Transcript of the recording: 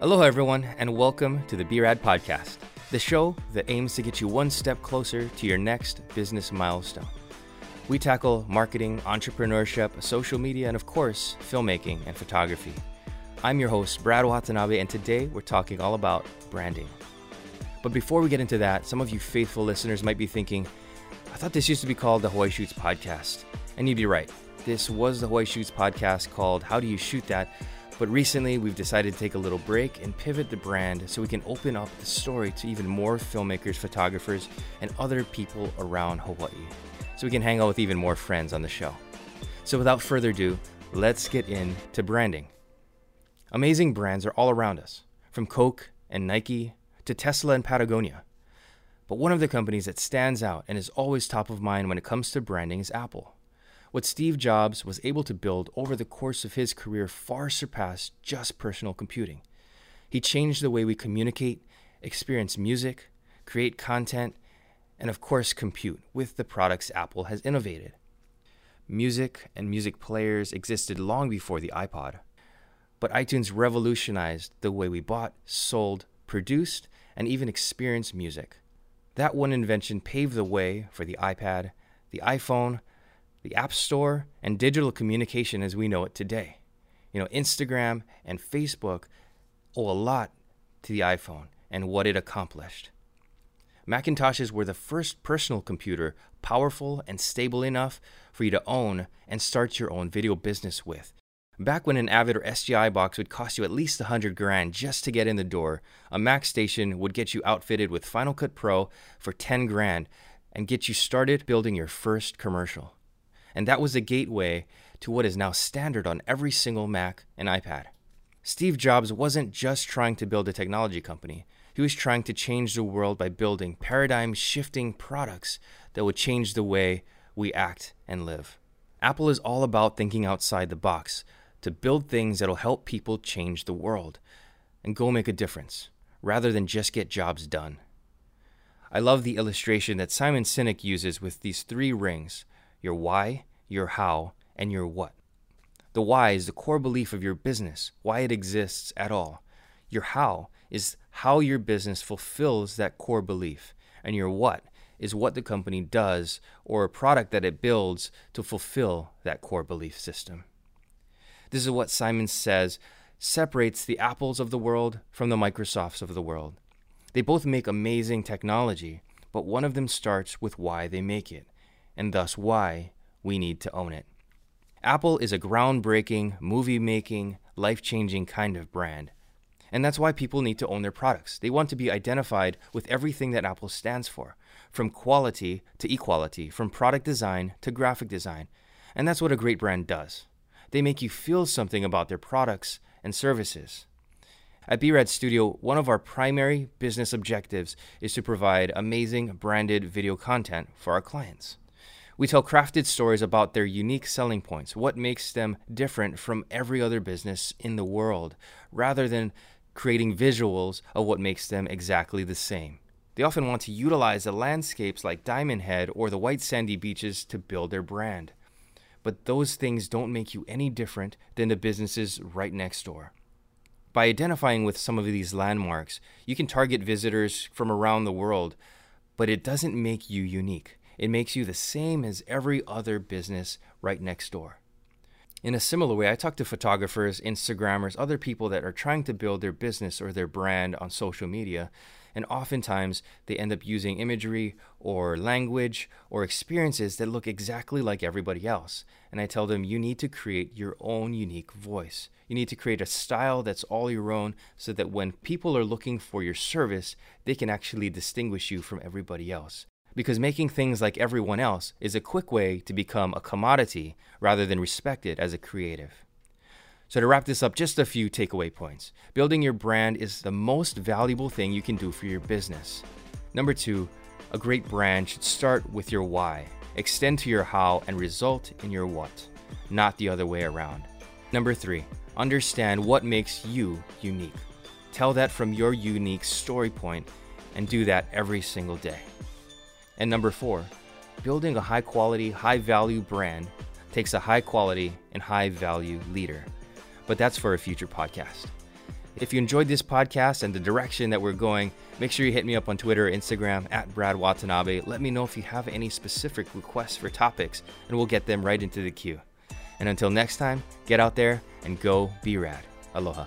Hello, everyone, and welcome to the BRAD Podcast, the show that aims to get you one step closer to your next business milestone. We tackle marketing, entrepreneurship, social media, and of course, filmmaking and photography. I'm your host, Brad Watanabe, and today we're talking all about branding. But before we get into that, some of you faithful listeners might be thinking, I thought this used to be called the Hawaii Shoots Podcast. And you'd be right. This was the Hawaii Shoots Podcast called How Do You Shoot That? But recently, we've decided to take a little break and pivot the brand so we can open up the story to even more filmmakers, photographers, and other people around Hawaii so we can hang out with even more friends on the show. So without further ado, let's get into branding. Amazing brands are all around us, from Coke and Nike to Tesla and Patagonia. But one of the companies that stands out and is always top of mind when it comes to branding is Apple. What Steve Jobs was able to build over the course of his career far surpassed just personal computing. He changed the way we communicate, experience music, create content, and of course, compute with the products Apple has innovated. Music and music players existed long before the iPod, but iTunes revolutionized the way we bought, sold, produced, and even experienced music. That one invention paved the way for the iPad, the iPhone, the App Store, and digital communication as we know it today. You know, Instagram and Facebook owe a lot to the iPhone and what it accomplished. Macintoshes were the first personal computer powerful and stable enough for you to own and start your own video business with. Back when an Avid or SGI box would cost you at least 100 grand just to get in the door, a Mac station would get you outfitted with Final Cut Pro for 10 grand and get you started building your first commercial. And that was a gateway to what is now standard on every single Mac and iPad. Steve Jobs wasn't just trying to build a technology company. He was trying to change the world by building paradigm shifting products that would change the way we act and live. Apple is all about thinking outside the box to build things that'll help people change the world and go make a difference rather than just get jobs done. I love the illustration that Simon Sinek uses with these three rings your why, your how, and your what. The why is the core belief of your business, why it exists at all. Your how is how your business fulfills that core belief. And your what is what the company does or a product that it builds to fulfill that core belief system. This is what Simon says separates the Apples of the world from the Microsofts of the world. They both make amazing technology, but one of them starts with why they make it, and thus why we need to own it. Apple is a groundbreaking, movie making, life changing kind of brand. And that's why people need to own their products. They want to be identified with everything that Apple stands for, from quality to equality, from product design to graphic design. And that's what a great brand does. They make you feel something about their products and services. At BRAD Studio, one of our primary business objectives is to provide amazing branded video content for our clients. We tell crafted stories about their unique selling points, what makes them different from every other business in the world, rather than creating visuals of what makes them exactly the same. They often want to utilize the landscapes like Diamond Head or the white sandy beaches to build their brand. But those things don't make you any different than the businesses right next door. By identifying with some of these landmarks, you can target visitors from around the world, but it doesn't make you unique. It makes you the same as every other business right next door. In a similar way, I talk to photographers, Instagrammers, other people that are trying to build their business or their brand on social media, and oftentimes they end up using imagery or language or experiences that look exactly like everybody else. And I tell them you need to create your own unique voice. You need to create a style that's all your own so that when people are looking for your service, they can actually distinguish you from everybody else because making things like everyone else is a quick way to become a commodity rather than respected as a creative. So, to wrap this up, just a few takeaway points. Building your brand is the most valuable thing you can do for your business. Number two, a great brand should start with your why, extend to your how, and result in your what, not the other way around. Number three, understand what makes you unique. Tell that from your unique story point and do that every single day. And number four, building a high quality, high value brand takes a high quality and high value leader. But that's for a future podcast. If you enjoyed this podcast and the direction that we're going, make sure you hit me up on Twitter or Instagram at Brad Watanabe. Let me know if you have any specific requests for topics, and we'll get them right into the queue. And until next time, get out there and go be rad. Aloha.